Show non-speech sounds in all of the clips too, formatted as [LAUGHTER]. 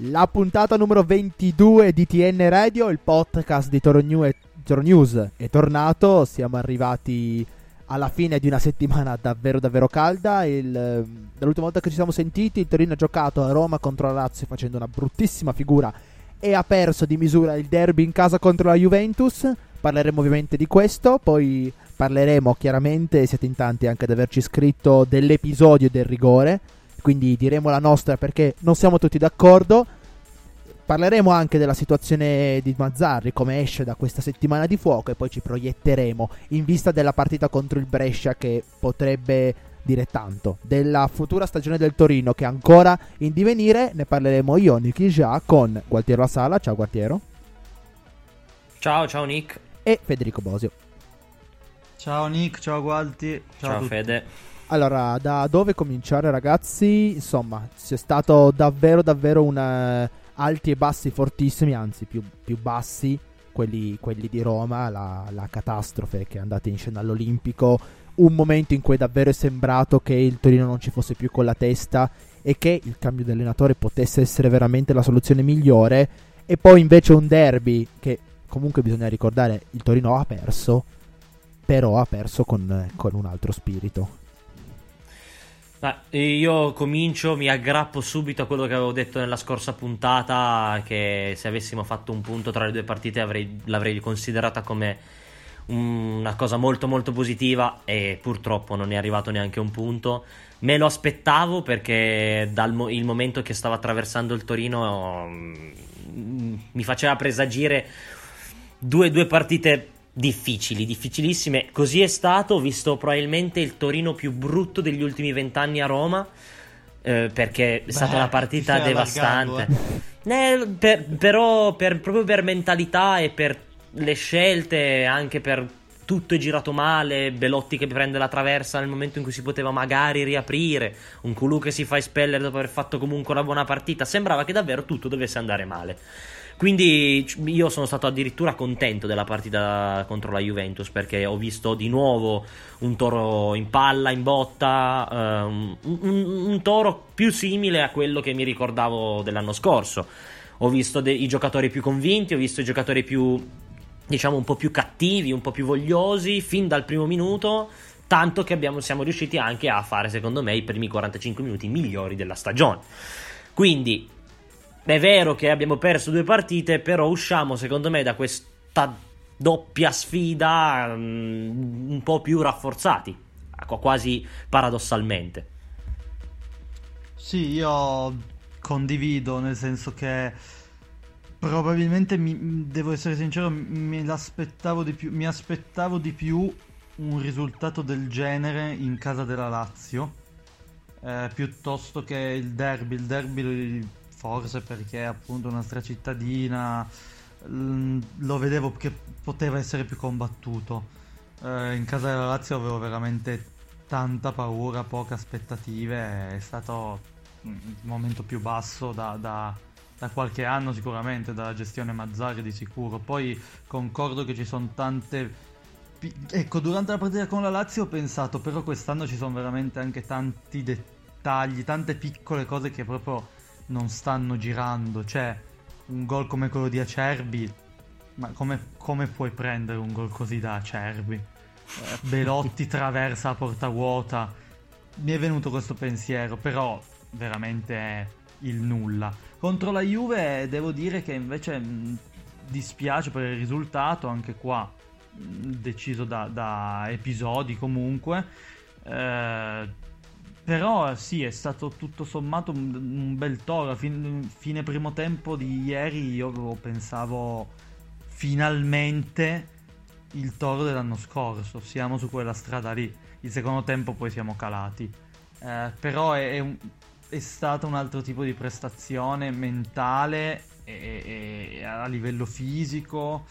La puntata numero 22 di TN Radio, il podcast di Toro, New Toro News è tornato, siamo arrivati alla fine di una settimana davvero davvero calda, il, dall'ultima volta che ci siamo sentiti il Torino ha giocato a Roma contro la Lazio facendo una bruttissima figura e ha perso di misura il derby in casa contro la Juventus, parleremo ovviamente di questo, poi parleremo chiaramente, siete in tanti anche ad averci scritto dell'episodio del rigore, quindi diremo la nostra perché non siamo tutti d'accordo. Parleremo anche della situazione di Mazzarri, come esce da questa settimana di fuoco e poi ci proietteremo in vista della partita contro il Brescia che potrebbe dire tanto. Della futura stagione del Torino che è ancora in divenire, ne parleremo io, Nicky Già, con Gualtiero La Sala. Ciao Gualtiero. Ciao, ciao Nick. E Federico Bosio. Ciao Nick, ciao Gualti. Ciao, ciao Fede. Allora, da dove cominciare ragazzi? Insomma, c'è stato davvero davvero un uh, alti e bassi fortissimi, anzi più, più bassi, quelli, quelli, di Roma, la, la, catastrofe che è andata in scena all'Olimpico, un momento in cui davvero è sembrato che il Torino non ci fosse più con la testa e che il cambio di allenatore potesse essere veramente la soluzione migliore, e poi invece un derby che comunque bisogna ricordare il Torino ha perso, però ha perso con, con un altro spirito. Io comincio, mi aggrappo subito a quello che avevo detto nella scorsa puntata, che se avessimo fatto un punto tra le due partite avrei, l'avrei considerata come una cosa molto molto positiva e purtroppo non è arrivato neanche un punto. Me lo aspettavo perché dal mo- il momento che stava attraversando il Torino mm, mi faceva presagire due, due partite difficili, difficilissime. Così è stato, ho visto probabilmente il Torino più brutto degli ultimi vent'anni a Roma. Eh, perché è Beh, stata una partita [LAUGHS] devastante. Eh. Eh, per, però, per, proprio per mentalità e per le scelte, anche per tutto è girato male. Belotti che prende la traversa nel momento in cui si poteva magari riaprire. Un Kulu che si fa espellere dopo aver fatto comunque una buona partita. Sembrava che davvero tutto dovesse andare male. Quindi io sono stato addirittura contento della partita contro la Juventus perché ho visto di nuovo un toro in palla, in botta, um, un, un, toro più simile a quello che mi ricordavo dell'anno scorso. Ho visto de- i giocatori più convinti, ho visto i giocatori più, diciamo, un po' più cattivi, un po' più vogliosi, fin dal primo minuto. Tanto che abbiamo, siamo riusciti anche a fare, secondo me, i primi 45 minuti migliori della stagione. Quindi è vero che abbiamo perso due partite, però usciamo secondo me da questa doppia sfida um, un po' più rafforzati, quasi paradossalmente. Sì, io condivido, nel senso che probabilmente mi, devo essere sincero, me l'aspettavo di più, mi aspettavo di più un risultato del genere in casa della Lazio, eh, piuttosto che il derby. Il derby forse perché è appunto una stracittadina lo vedevo che poteva essere più combattuto. Eh, in casa della Lazio avevo veramente tanta paura, poche aspettative, è stato il momento più basso da, da, da qualche anno sicuramente, dalla gestione Mazzari di sicuro. Poi concordo che ci sono tante... Ecco, durante la partita con la Lazio ho pensato, però quest'anno ci sono veramente anche tanti dettagli, tante piccole cose che proprio non stanno girando. Cioè, un gol come quello di Acerbi, ma come, come puoi prendere un gol così da Acerbi? Eh, Belotti [LAUGHS] traversa a porta vuota. Mi è venuto questo pensiero, però veramente è il nulla. Contro la Juve devo dire che invece mh, dispiace per il risultato, anche qua mh, deciso da, da, episodi comunque. Eh, però sì, è stato tutto sommato un, un bel toro. Fin, fine primo tempo di ieri io pensavo finalmente il Toro dell'anno scorso, siamo su quella strada lì. Il secondo tempo poi siamo calati. Eh, però è, è, un, è stato un altro tipo di prestazione mentale e, e a livello fisico.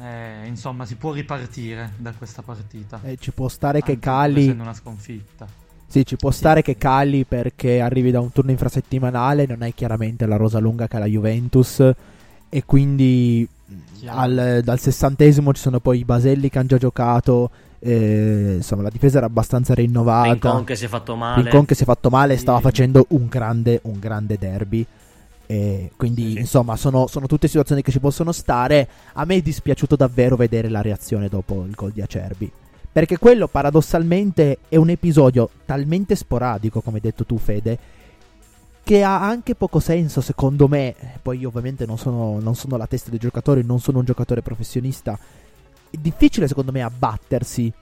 Eh, insomma, si può ripartire da questa partita. Eh, ci può stare che Anche cali. Essendo una sconfitta. Sì, ci può stare che cali perché arrivi da un turno infrasettimanale, non hai chiaramente la rosa lunga che ha la Juventus e quindi al- dal sessantesimo ci sono poi i Baselli che hanno già giocato, eh, insomma la difesa era abbastanza rinnovata. Rincon che si è fatto male. Rincon che si è fatto male stava facendo un grande, un grande derby. E quindi, Sì. insomma, sono, sono tutte situazioni che ci possono stare. A me è dispiaciuto davvero vedere la reazione dopo il gol di Acerbi. Perché quello, paradossalmente, è un episodio talmente sporadico, come hai detto tu, Fede, che ha anche poco senso, secondo me. Poi, io, ovviamente, non sono, non sono la testa dei giocatori, non sono un giocatore professionista. Difficile, secondo me, abbattersi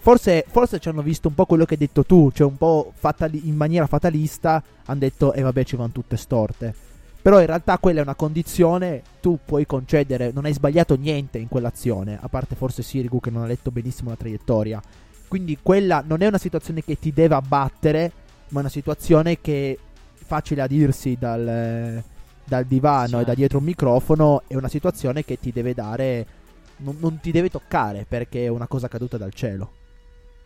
Forse, forse ci hanno visto un po' quello che hai detto tu, cioè un po' fatali- in maniera fatalista hanno detto e vabbè ci vanno tutte storte. Però in realtà quella è una condizione, tu puoi concedere, non hai sbagliato niente in quell'azione, a parte forse Sirigu che non ha letto benissimo la traiettoria. Quindi quella non è una situazione che ti deve abbattere, ma è una situazione che facile a dirsi dal, dal divano e da Sì. dietro un microfono, è una situazione che ti deve dare, non, non ti deve toccare perché è una cosa caduta dal cielo.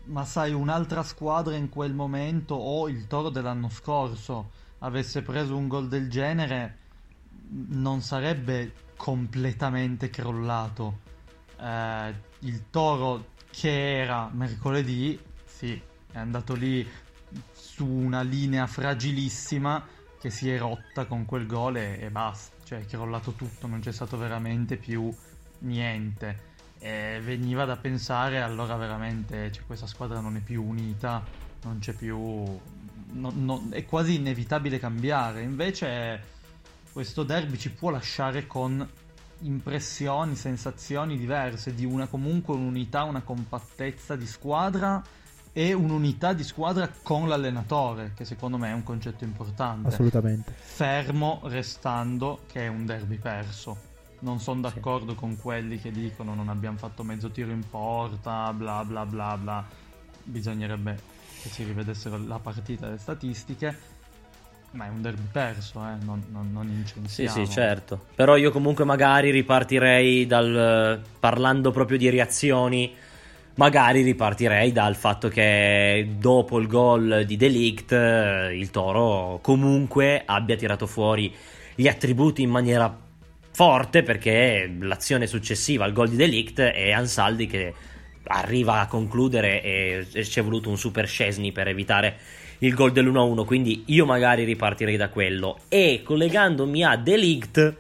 Ma sai, un'altra squadra in quel momento o il Toro dell'anno scorso avesse preso un gol del genere, non sarebbe completamente crollato. Eh, il Toro che era mercoledì, sì, è andato lì su una linea fragilissima che si è rotta con quel gol e, e basta. Cioè è crollato tutto, non c'è stato veramente più niente. E veniva da pensare allora veramente cioè, questa squadra non è più unita, non c'è più... no- no- è quasi inevitabile cambiare. Invece questo derby ci può lasciare con impressioni, sensazioni diverse di una comunque un'unità, una compattezza di squadra e un'unità di squadra con l'allenatore, che secondo me è un concetto importante Assolutamente. fermo restando che è un derby perso. Non sono d'accordo con quelli che dicono non abbiamo fatto mezzo tiro in porta, bla bla bla bla. Bisognerebbe che si rivedessero la partita le statistiche, ma è un derby perso, eh? non, non, non Sì, incensiamo. sì, certo. Però io comunque magari ripartirei dal parlando proprio di reazioni. Magari ripartirei dal fatto che dopo il gol di Delict eh, il Toro comunque abbia tirato fuori gli attributi in maniera forte perché l'azione successiva al gol di Delict è Ansaldi che arriva a concludere e, ci è voluto un super Scesni per evitare il gol dell'1-1 quindi io magari ripartirei da quello e collegandomi a Delict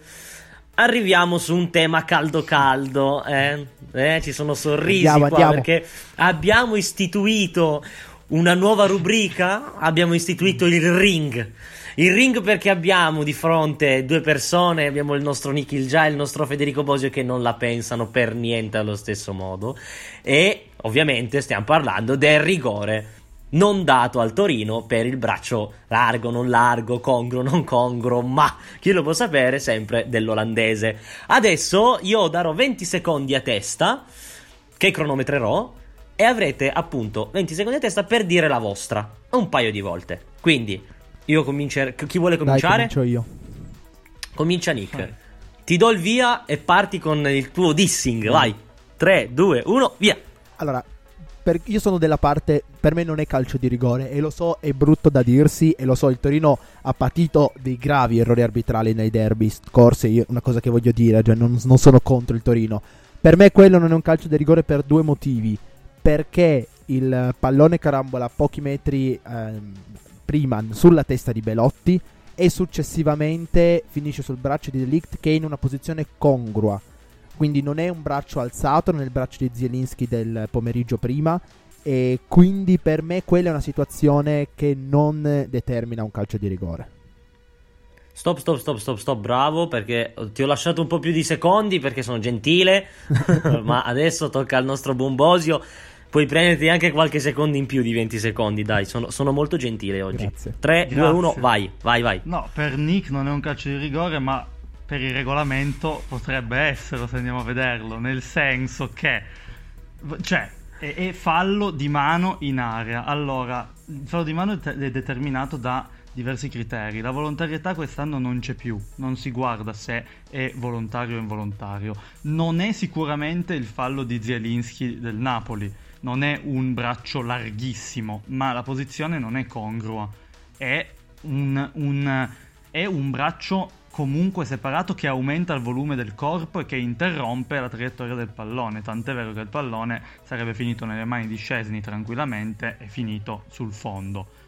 arriviamo su un tema caldo caldo eh? Eh, ci sono sorrisi Andiamo, qua andiamo. perché abbiamo istituito una nuova rubrica abbiamo istituito il ring il ring perché abbiamo di fronte due persone, abbiamo il nostro Nikhil Già e il nostro Federico Bosio che non la pensano per niente allo stesso modo e ovviamente stiamo parlando del rigore non dato al Torino per il braccio largo, non largo, congruo, non congruo, ma chi lo può sapere sempre dell'olandese. Adesso io darò 20 secondi a testa che cronometrerò e avrete appunto 20 secondi a testa per dire la vostra un paio di volte. Quindi io comincerò. Chi vuole Dai, cominciare? comincio io. Comincia Nick. Ti do il via e parti con il tuo dissing. Vai. 3, 2, 1, via. Allora, per- io sono della parte, per me non è calcio di rigore e lo so, è brutto da dirsi e lo so, il Torino ha patito dei gravi errori arbitrali nei derby scorsi, io- una cosa che voglio dire, cioè non, non sono contro il Torino. Per me quello non è un calcio di rigore per due motivi, perché il pallone carambola a pochi metri ehm, prima sulla testa di Belotti e successivamente finisce sul braccio di Delict che è in una posizione congrua. Quindi non è un braccio alzato nel braccio di Zielinski del pomeriggio prima. E quindi per me quella è una situazione che non determina un calcio di rigore. Stop, stop, stop, stop, stop, bravo perché ti ho lasciato un po' più di secondi perché sono gentile, [LAUGHS] ma adesso tocca al nostro buon Bosio. Puoi prenderti anche qualche secondo in più di 20 secondi, dai, sono, sono molto gentile oggi. Grazie. 3, 2, Grazie. 1, vai, vai, vai. No, per Nick non è un calcio di rigore, ma per il regolamento potrebbe essere se andiamo a vederlo, nel senso che cioè è, è fallo di mano in area. Allora, il fallo di mano è, te- è determinato da diversi criteri. La volontarietà quest'anno non c'è più, non si guarda se è volontario o involontario. Non è sicuramente il fallo di Zielinski del Napoli, non è un braccio larghissimo, ma la posizione non è congrua. È un, un, è un braccio comunque separato che aumenta il volume del corpo e che interrompe la traiettoria del pallone. Tant'è vero che il pallone sarebbe finito nelle mani di Scesni tranquillamente e finito sul fondo.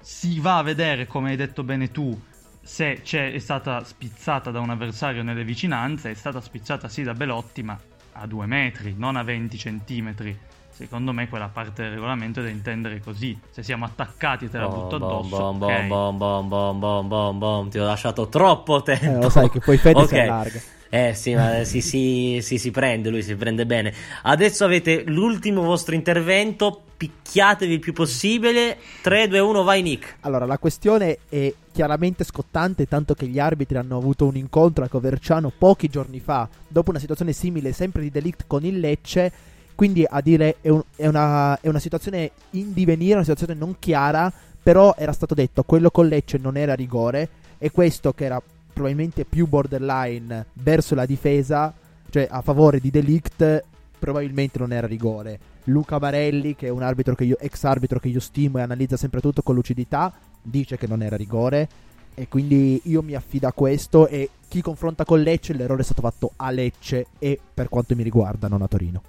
Si va a vedere, come hai detto bene tu, se è stata spizzata da un avversario nelle vicinanze. È stata spizzata sì da Belotti, ma a due metri, non a 20 centimetri. Secondo me quella parte del regolamento è da intendere così. Se siamo attaccati e te la butto addosso. Bom, ok. bom, bom, bom, bom, bom, bom, Ti ho lasciato troppo tempo. Eh, lo sai che poi Fede si Ok. allarga. Eh sì, ma si, si, si, si prende, lui si prende bene. Adesso avete l'ultimo vostro intervento, picchiatevi il più possibile. 3, 2, 1, vai Nick. Allora, la questione è chiaramente scottante, tanto che gli arbitri hanno avuto un incontro a Coverciano pochi giorni fa, dopo una situazione simile sempre di delict con il Lecce. Quindi a dire è, un- è una, è una situazione in divenire, una situazione non chiara, però era stato detto quello con Lecce non era rigore e questo che era probabilmente più borderline verso la difesa, cioè a favore di Delict, probabilmente non era rigore. Luca Marelli, che è un arbitro che io, ex arbitro che io stimo e analizza sempre tutto con lucidità, dice che non era rigore. E quindi io mi affido a questo. E chi confronta con Lecce, l'errore è stato fatto a Lecce e per quanto mi riguarda, non a Torino.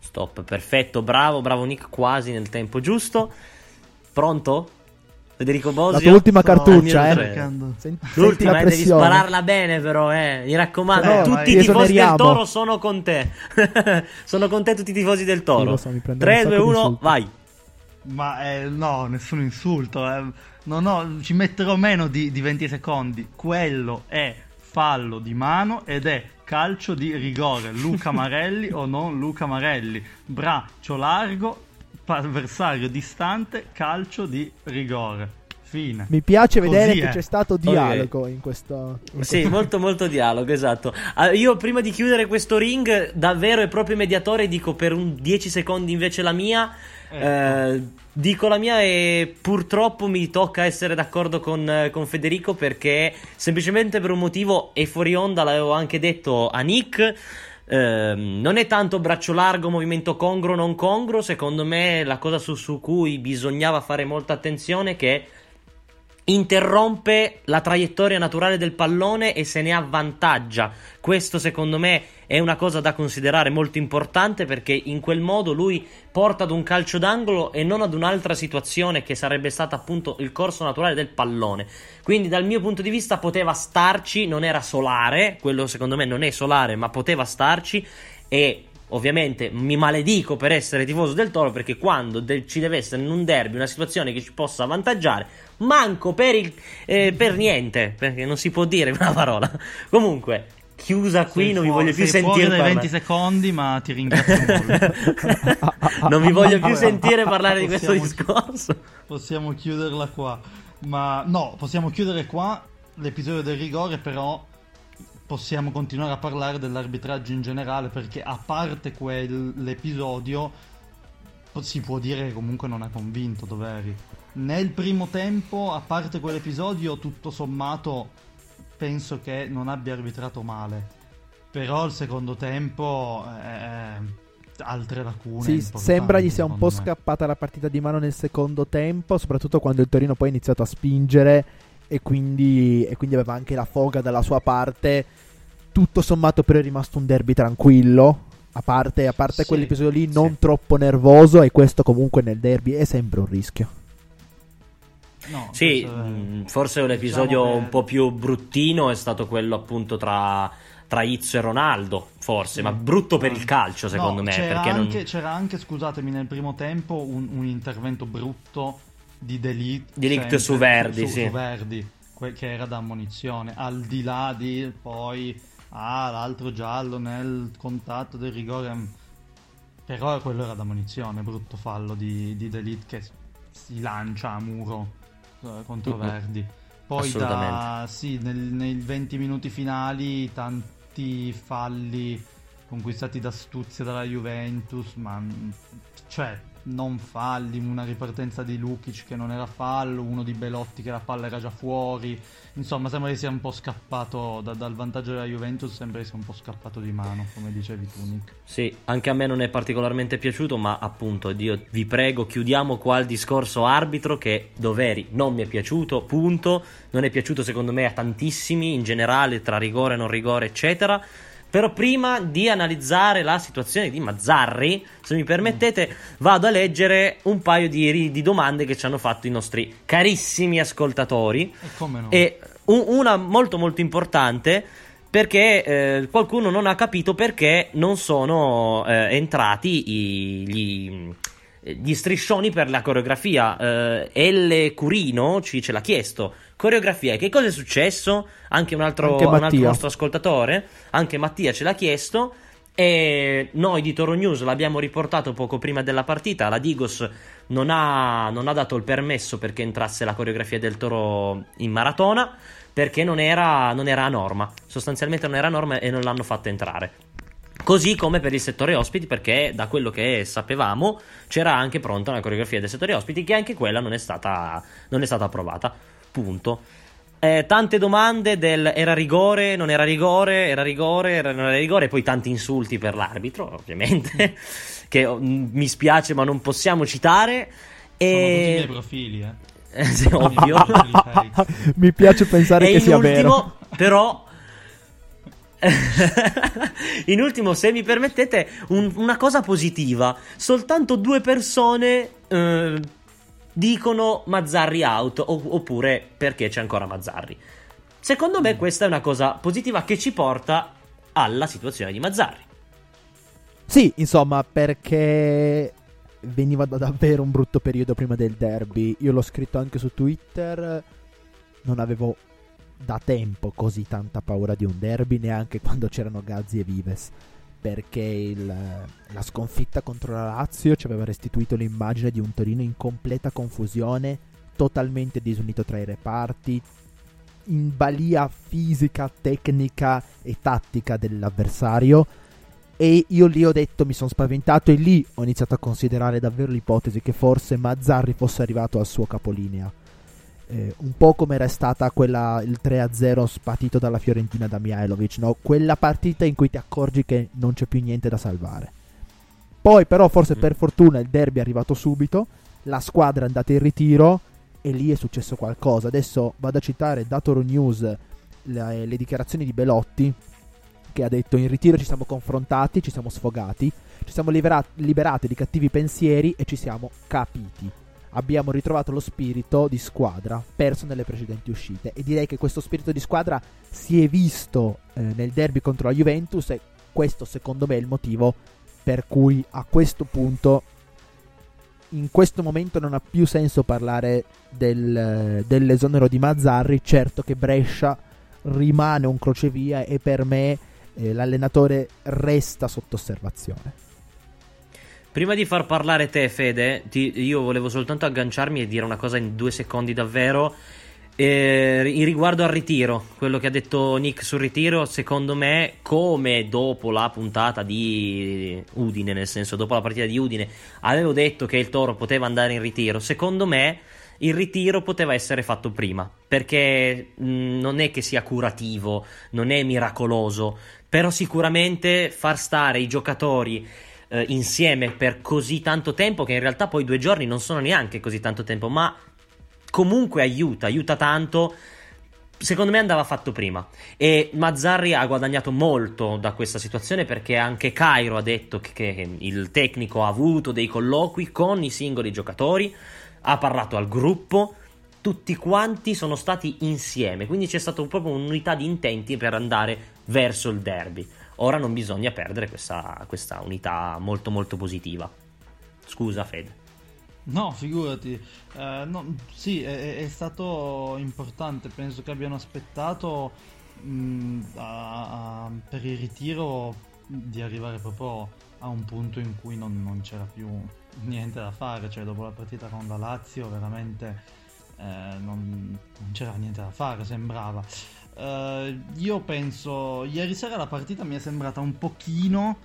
Stop, perfetto, bravo, bravo Nick, quasi nel tempo giusto. Pronto? Federico La Bosio? tua ultima No, cartuccia, io eh. Senti, senti L'ultima, la eh, devi spararla bene però, eh. Mi raccomando, No, tutti vai. i tifosi del Toro sono con te. [LAUGHS] sono con te tutti i tifosi del Toro. so, mi prenderò 3, un 2, sacco di 1, insulti. vai. Ma eh, no, nessun insulto. eh. No, no, ci metterò meno di, di 20 secondi. Quello è fallo di mano ed è calcio di rigore. Luca Marelli o non Luca Marelli. Braccio largo, avversario distante, calcio di rigore. Fine. Mi piace Così vedere è. che c'è stato dialogo in questo. in Sì, questo- molto molto dialogo, esatto. Ah, io prima di chiudere questo ring, da vero e proprio mediatore, dico per un 10 secondi invece la mia. Eh, dico la mia e purtroppo mi tocca essere d'accordo con, con Federico perché semplicemente per un motivo e fuori onda l'avevo anche detto a Nick. ehm, non è tanto braccio largo, movimento congruo, non congruo. Secondo me la cosa su, su cui bisognava fare molta attenzione è che interrompe la traiettoria naturale del pallone e se ne avvantaggia. Questo secondo me è una cosa da considerare molto importante perché in quel modo lui porta ad un calcio d'angolo e non ad un'altra situazione che sarebbe stata appunto il corso naturale del pallone. Quindi dal mio punto di vista poteva starci, non era solare, quello secondo me non è solare, ma poteva starci e Ovviamente mi maledico per essere tifoso del Toro perché quando de- ci deve essere in un derby una situazione che ci possa avvantaggiare, manco per, il, eh, per niente, perché non si può dire [LAUGHS] quella parola. Comunque, chiusa qui, Sei non mi voglio più sentire parlare. 20 secondi, ma ti ringrazio [LAUGHS] non mi voglio più sentire parlare di questo discorso. Possiamo chiuderla qua. Ma no, possiamo chiudere qua l'episodio del rigore, però possiamo continuare a parlare dell'arbitraggio in generale, perché a parte quell'episodio si può dire che comunque non ha convinto Doveri. Nel primo tempo, a parte quell'episodio, tutto sommato penso che non abbia arbitrato male. Però il secondo tempo eh, altre lacune. Sì, sembra gli sia un po' me. scappata la partita di mano nel secondo tempo, soprattutto quando il Torino poi ha iniziato a spingere e quindi, e quindi aveva anche la foga dalla sua parte. Tutto sommato però è rimasto un derby tranquillo, a parte, a parte Sì, quell'episodio lì sì. non troppo nervoso e questo comunque nel derby è sempre un rischio. No, Sì, questo è- mh, forse un episodio Diciamo che- un po' più bruttino è stato quello appunto tra, tra Izzo e Ronaldo, forse, ma brutto per il calcio secondo No, me. C'era, Perché non... anche, c'era anche, scusatemi, nel primo tempo un, un intervento brutto di Delict, Delict sempre su Verdi, su, sì. su Verdi, que- che era da ammonizione. Al di là di poi, ah, l'altro giallo nel contatto del rigore. mm, Però quello era da ammonizione, brutto fallo di, di Delict che si lancia a muro eh, contro Mhm. Verdi. Poi da, sì, nel, nei 20 minuti finali tanti falli conquistati da Stuzia dalla Juventus, ma cioè non falli, una ripartenza di Lukic che non era fallo, uno di Belotti che la palla era già fuori, insomma sembra che sia un po' scappato da, dal vantaggio della Juventus, sembra che sia un po' scappato di mano, come dicevi tu Nick. Sì, anche a me non è particolarmente piaciuto, ma appunto, Dio, vi prego, chiudiamo qua il discorso arbitro che Doveri non mi è piaciuto, punto, non è piaciuto secondo me a tantissimi in generale tra rigore, non rigore, eccetera però prima di analizzare la situazione di Mazzarri, se mi permettete, vado a leggere un paio di, di domande che ci hanno fatto i nostri carissimi ascoltatori. E come no? E un, una molto molto importante perché eh, qualcuno non ha capito perché non sono eh, entrati i, gli, gli, striscioni per la coreografia. Eh, L. Curino ci ce l'ha chiesto Coreografia, che cosa è successo? Anche un altro, anche un altro nostro ascoltatore, anche Mattia ce l'ha chiesto. E noi di Toro News l'abbiamo riportato poco prima della partita. La Digos non ha, non ha dato il permesso perché entrasse la coreografia del Toro in maratona perché non era, non era a norma. Sostanzialmente non era a norma e non l'hanno fatta entrare. Così come per il settore ospiti, perché da quello che sapevamo c'era anche pronta una coreografia del settore ospiti, che anche quella non è stata, non è stata approvata punto. Eh, tante domande del era rigore, non era rigore, era rigore, era, non era rigore, e poi tanti insulti per l'arbitro, ovviamente, [LAUGHS] che oh, mi spiace ma non possiamo citare. E... Sono tutti i miei profili, eh [LAUGHS] sì, ovvio. [LAUGHS] mi piace pensare e che sia ultimo, vero. Però in ultimo, se mi permettete, un, una cosa positiva. Soltanto due persone eh, dicono Mazzarri out oppure perché c'è ancora Mazzarri. Secondo me questa è una cosa positiva che ci porta alla situazione di Mazzarri. Sì, insomma, perché veniva da davvero un brutto periodo prima del derby. Io l'ho scritto anche su Twitter. Non avevo da tempo così tanta paura di un derby, neanche quando c'erano Gazzi e Vives perché il, la sconfitta contro la Lazio ci aveva restituito l'immagine di un Torino in completa confusione, totalmente disunito tra i reparti, in balia fisica, tecnica e tattica dell'avversario. E io lì ho detto, mi sono spaventato e lì ho iniziato a considerare davvero l'ipotesi che forse Mazzarri fosse arrivato al suo capolinea eh, un po' come era stata quella, il 3-0 spatito dalla Fiorentina da Mihailovic, no? quella partita in cui ti accorgi che non c'è più niente da salvare. Poi però forse mm. per fortuna il derby è arrivato subito, la squadra è andata in ritiro e lì è successo qualcosa. Adesso vado a citare da Toro News le, le dichiarazioni di Belotti che ha detto in ritiro ci siamo confrontati, ci siamo sfogati, ci siamo liberati, liberati di cattivi pensieri e ci siamo capiti abbiamo ritrovato lo spirito di squadra perso nelle precedenti uscite. E direi che questo spirito di squadra si è visto eh, nel derby contro la Juventus e questo secondo me è il motivo per cui a questo punto in questo momento non ha più senso parlare del, dell'esonero di Mazzarri. Certo che Brescia rimane un crocevia e per me eh, l'allenatore resta sotto osservazione Prima di far parlare te, Fede, ti, io volevo soltanto agganciarmi e dire una cosa in due secondi davvero. Eh, riguardo al ritiro, quello che ha detto Nick sul ritiro, secondo me, come dopo la puntata di Udine, nel senso dopo la partita di Udine, avevo detto che il Toro poteva andare in ritiro, secondo me il ritiro poteva essere fatto prima, perché mh, non è che sia curativo, non è miracoloso, però sicuramente far stare i giocatori eh, insieme per così tanto tempo, che in realtà poi due giorni non sono neanche così tanto tempo, ma comunque aiuta, aiuta tanto. Secondo me andava fatto prima e Mazzarri ha guadagnato molto da questa situazione perché anche Cairo ha detto che, che il tecnico ha avuto dei colloqui con i singoli giocatori, ha parlato al gruppo, tutti quanti sono stati insieme, quindi c'è stata proprio un'unità di intenti per andare verso il derby. Ora non bisogna perdere questa, questa unità molto molto positiva. Scusa Fede. No, figurati. Eh, no, sì, è, è, stato importante. Penso che abbiano aspettato mh, mm, a, a, per il ritiro di arrivare proprio a un punto in cui non, non, c'era più niente da fare. Cioè, dopo la partita con la Lazio, veramente eh, non, non, c'era niente da fare, sembrava. Eh, io penso, ieri sera la partita mi è sembrata un pochino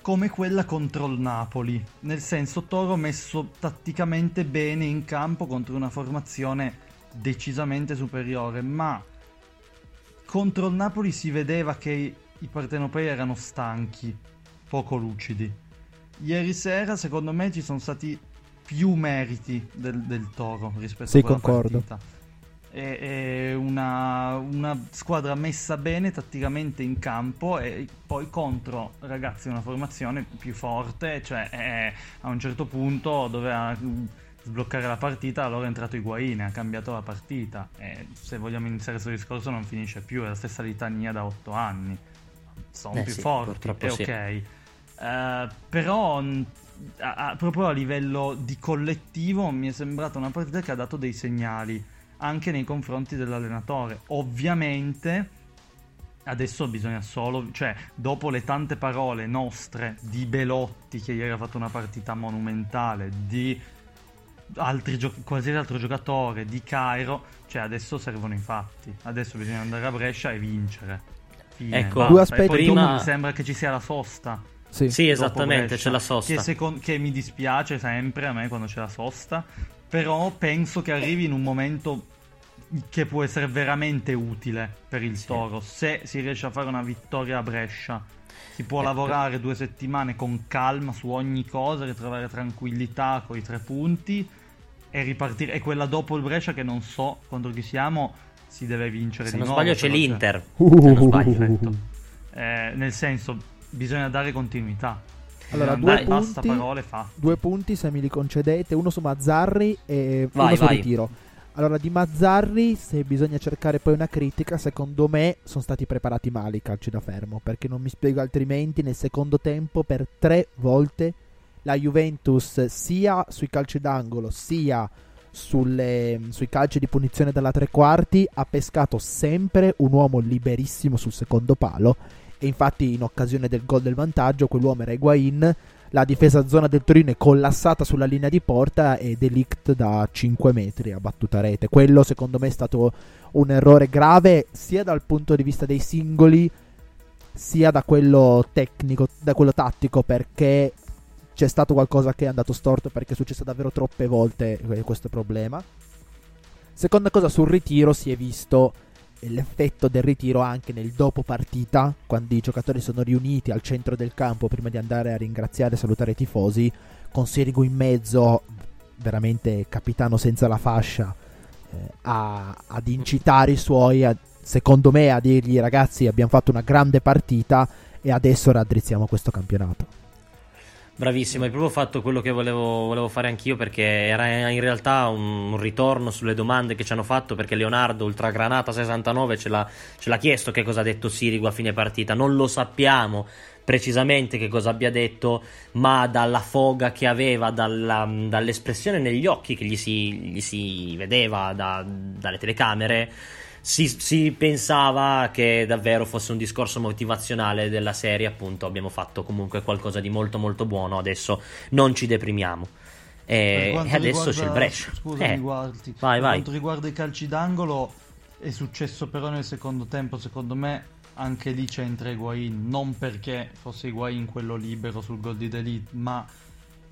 come quella contro il Napoli, nel senso Toro messo tatticamente bene in campo contro una formazione decisamente superiore, ma contro il Napoli si vedeva che i partenopei erano stanchi, poco lucidi. Ieri sera secondo me ci sono stati più meriti del, del Toro rispetto sì, a quella concordo. partita è, è una, una, squadra messa bene tatticamente in campo e poi contro ragazzi una formazione più forte, cioè è, a un certo punto doveva sbloccare la partita, allora è entrato Higuain, ha cambiato la partita e se vogliamo iniziare questo discorso non finisce più, è la stessa litania da otto anni, sono eh più sì, forti, è sì. ok. Uh, però a, a, proprio a livello di collettivo mi è sembrata una partita che ha dato dei segnali anche nei confronti dell'allenatore. Ovviamente adesso bisogna solo, cioè dopo le tante parole nostre di Belotti che ieri ha fatto una partita monumentale, di altri gio- qualsiasi altro giocatore, di Cairo, cioè adesso servono i fatti. Adesso bisogna andare a Brescia e vincere. Fine. Ecco, due aspetti. Poi prima... mi sembra che ci sia la sosta. Sì, sì esattamente, c'è la sosta. Che, secon- che mi dispiace sempre a me quando c'è la sosta, però penso che arrivi in un momento che può essere veramente utile per il sì. Toro se si riesce a fare una vittoria a Brescia. Si può eh, lavorare due settimane con calma su ogni cosa, ritrovare tranquillità con i tre punti e ripartire. E quella dopo il Brescia che non so contro chi siamo si deve vincere se di non nuovo. Sbaglio c'è l'Inter. Uh, se non sbaglio. Perfetto. Eh, nel senso, bisogna dare continuità. Allora, due punti, basta parole, fa. due punti se me li concedete, uno su Mazzarri e vai, uno su vai. ritiro. Allora, di Mazzarri, se bisogna cercare poi una critica, secondo me sono stati preparati male i calci da fermo, perché non mi spiego altrimenti, nel secondo tempo per tre volte la Juventus, sia sui calci d'angolo, sia sulle, sui calci di punizione dalla tre quarti, ha pescato sempre un uomo liberissimo sul secondo palo, e infatti in occasione del gol del vantaggio, quell'uomo era Higuain, la difesa zona del Torino è collassata sulla linea di porta e Delict da 5 metri ha battuta rete. Quello secondo me è stato un errore grave sia dal punto di vista dei singoli sia da quello tecnico, da quello tattico perché c'è stato qualcosa che è andato storto perché è successo davvero troppe volte questo problema. Seconda cosa sul ritiro si è visto l'effetto del ritiro anche nel dopo partita, quando i giocatori sono riuniti al centro del campo prima di andare a ringraziare e salutare i tifosi, con Sirigu in mezzo, veramente capitano senza la fascia, eh, a, ad incitare i suoi, a, secondo me, a dirgli ragazzi abbiamo fatto una grande partita e adesso raddrizziamo questo campionato. Bravissimo, hai proprio fatto quello che volevo, volevo, fare anch'io perché era in realtà un, un, ritorno sulle domande che ci hanno fatto perché Leonardo Ultragranata 69 ce l'ha, ce l'ha chiesto che cosa ha detto Sirigu a fine partita, non lo sappiamo precisamente che cosa abbia detto, ma dalla foga che aveva, dalla, dall'espressione negli occhi che gli si, gli si vedeva da, dalle telecamere, si, si, pensava che davvero fosse un discorso motivazionale della serie, appunto abbiamo fatto comunque qualcosa di molto molto buono, adesso non ci deprimiamo. E, e adesso riguarda, c'è il Brescia. Scusami, eh, guardi. Vai, per vai. quanto riguarda i calci d'angolo, è successo però nel secondo tempo, secondo me anche lì c'entra Higuain, non perché fosse Higuain quello libero sul gol di Delete, ma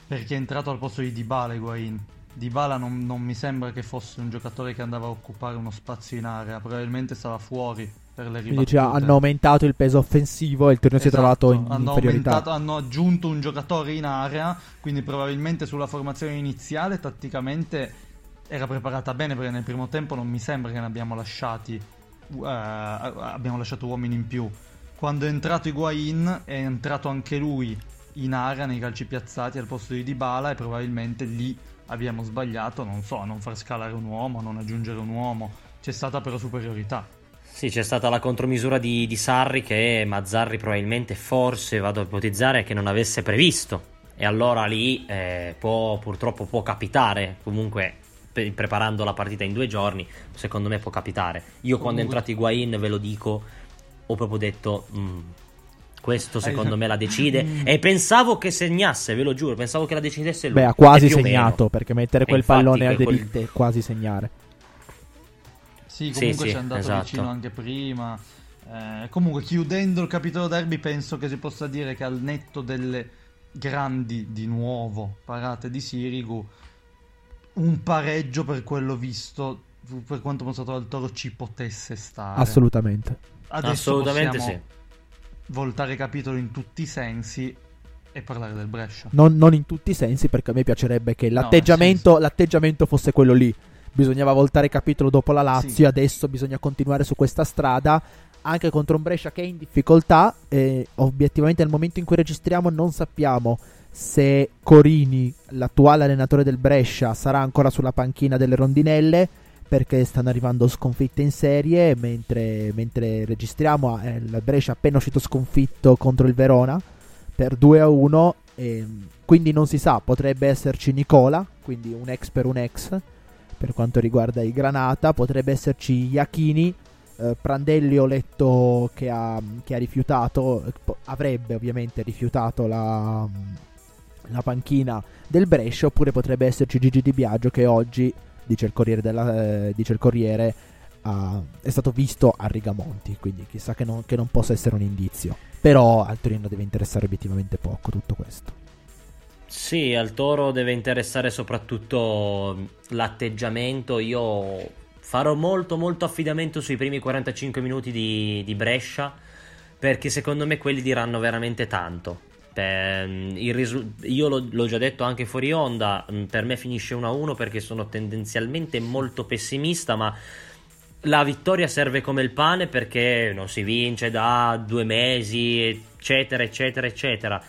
perché è entrato al posto di Dybala Higuain. Dybala non, non mi sembra che fosse un giocatore che andava a occupare uno spazio in area, probabilmente stava fuori per le Quindi ribattute. cioè, hanno aumentato il peso offensivo e il turno Esatto, si è trovato in hanno, inferiorità. hanno aggiunto un giocatore in area, quindi probabilmente sulla formazione iniziale tatticamente era preparata bene perché nel primo tempo non mi sembra che ne abbiamo lasciati uh, abbiamo lasciato uomini in più. Quando è entrato Higuain è entrato anche lui in area nei calci piazzati al posto di Dybala e probabilmente lì abbiamo sbagliato, non so, a non far scalare un uomo, a non aggiungere un uomo. C'è stata però superiorità. Sì, c'è stata la contromisura di, di Sarri che Mazzarri probabilmente, forse, vado a ipotizzare, che non avesse previsto. E allora lì eh, può, purtroppo può capitare, comunque pe- preparando la partita in due giorni, secondo me può capitare. Io quando è entrato Higuain, ve lo dico, ho proprio detto... Mm, Questo secondo me la decide. E pensavo che segnasse, ve lo giuro, pensavo che la decidesse lui. Beh, ha quasi segnato, perché mettere quel infatti pallone a quel- è quasi segnare. Sì, Sì, comunque sì, ci è andato esatto. vicino anche prima. Eh, comunque, chiudendo il capitolo derby, penso che si possa dire che al netto delle grandi, di nuovo, parate di Sirigu, un pareggio per quello visto, per quanto mostrato dal Toro, ci potesse stare. Assolutamente. Adesso Assolutamente possiamo sì. Voltare capitolo in tutti i sensi e parlare del Brescia. Non, non in tutti i sensi, perché a me piacerebbe che No, l'atteggiamento, senso- l'atteggiamento fosse quello lì. Bisognava voltare capitolo dopo la Lazio, Sì. adesso bisogna continuare su questa strada. Anche contro un Brescia che è in difficoltà. E obiettivamente, nel momento in cui registriamo, non sappiamo se Corini, l'attuale allenatore del Brescia, sarà ancora sulla panchina delle rondinelle. Perché stanno arrivando sconfitte in serie. Mentre, mentre registriamo, eh, il Brescia è appena uscito sconfitto contro il Verona per 2 a 1. E, quindi non si sa, potrebbe esserci Nicola, quindi un ex per un ex per quanto riguarda i Granata, potrebbe esserci Iachini. eh, Prandelli ho letto che ha, che ha rifiutato, avrebbe ovviamente rifiutato la, la panchina del Brescia, oppure potrebbe esserci Gigi Di Biagio che oggi, dice il Corriere, della- eh, dice il Corriere ha- è stato visto a Rigamonti, quindi chissà che non, che non possa essere un indizio. Però al Torino deve interessare obiettivamente poco tutto questo. Sì, al Toro deve interessare soprattutto l'atteggiamento. Io farò molto molto affidamento sui primi 45 minuti di, di Brescia perché secondo me quelli diranno veramente tanto. Il risu- io l'ho, l'ho già detto anche fuori onda, mh, per me finisce 1-1 perché sono tendenzialmente molto pessimista, ma la vittoria serve come il pane perché non si vince da due mesi, eccetera, eccetera, eccetera.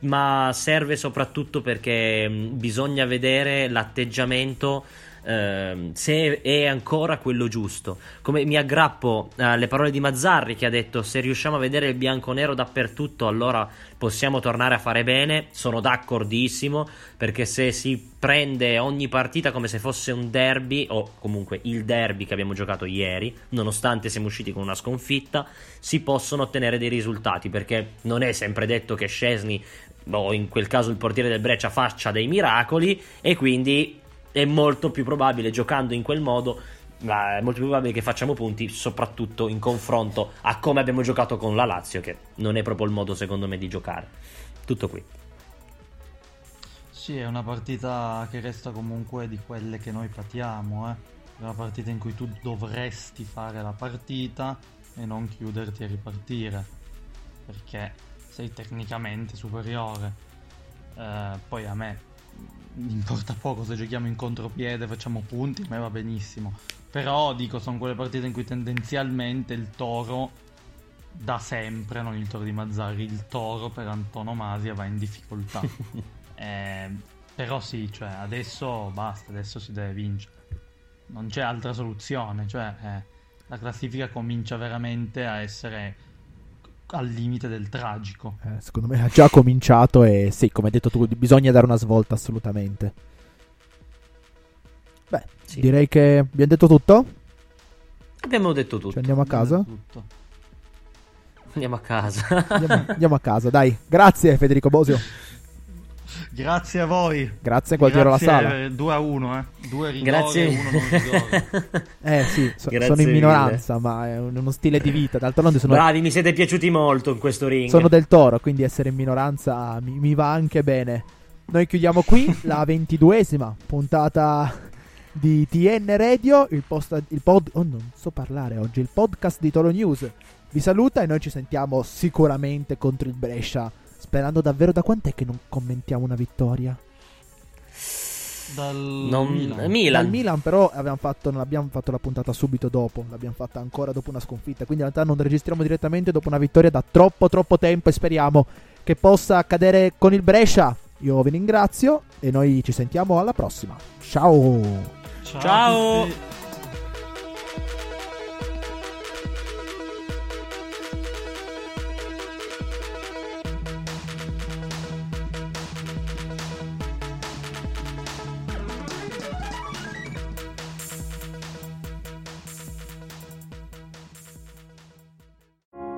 Ma serve soprattutto perché mh, bisogna vedere l'atteggiamento ehm, se è ancora quello giusto. Come mi aggrappo alle parole di Mazzarri che ha detto: Se riusciamo a vedere il bianco-nero dappertutto, allora possiamo tornare a fare bene. Sono d'accordissimo perché se si prende ogni partita come se fosse un derby, o comunque il derby che abbiamo giocato ieri, nonostante siamo usciti con una sconfitta, si possono ottenere dei risultati perché non è sempre detto che Scesni o in quel caso il portiere del Breccia faccia dei miracoli e quindi è molto più probabile giocando in quel modo è molto probabile che facciamo punti soprattutto in confronto a come abbiamo giocato con la Lazio che non è proprio il modo secondo me di giocare tutto qui Sì, è una partita che resta comunque di quelle che noi patiamo, eh. È una partita in cui tu dovresti fare la partita e non chiuderti e ripartire, perché sei tecnicamente superiore. Eh, poi a me importa poco se giochiamo in contropiede, facciamo punti, a me va benissimo. Però dico, sono quelle partite in cui tendenzialmente il toro da sempre, non il toro di Mazzari, il toro per antonomasia va in difficoltà. [LAUGHS] Eh, però sì, cioè adesso basta, adesso si deve vincere. Non c'è altra soluzione, cioè eh, la classifica comincia veramente a essere al limite del tragico. Eh, secondo me ha già cominciato e sì, come hai detto tu, bisogna dare una svolta assolutamente. Beh, Sì. direi che abbiamo detto tutto. abbiamo detto tutto Ci andiamo a casa? Tutto. andiamo a casa Andiamo, andiamo a casa, dai. Grazie Federico Bosio. [LAUGHS] Grazie a voi. Grazie Gualtiero alla Grazie, sala. eh, 2 a 1, eh. Due rigori grazie e uno non. [LAUGHS] Eh sì, so- sono in mille. minoranza, ma è un- uno stile di vita. D'altronde sono, bravi mi siete piaciuti molto in questo ring sono del toro, quindi essere in minoranza mi, mi va anche bene. Noi chiudiamo qui la [LAUGHS] ventiduesima puntata di TN Radio, il, post, il pod... Oh, non so parlare oggi, il podcast di Toro News. Vi saluta e noi ci sentiamo sicuramente contro il Brescia. Sperando davvero da quant'è che non commentiamo una vittoria? Dal Non- Milan. Milan. Dal Milan però abbiamo fatto, non abbiamo fatto la puntata subito dopo, l'abbiamo fatta ancora dopo una sconfitta, quindi in realtà non registriamo direttamente dopo una vittoria da troppo troppo tempo e speriamo che possa accadere con il Brescia. Io vi ringrazio e noi ci sentiamo alla prossima. Ciao! Ciao. a Ciao.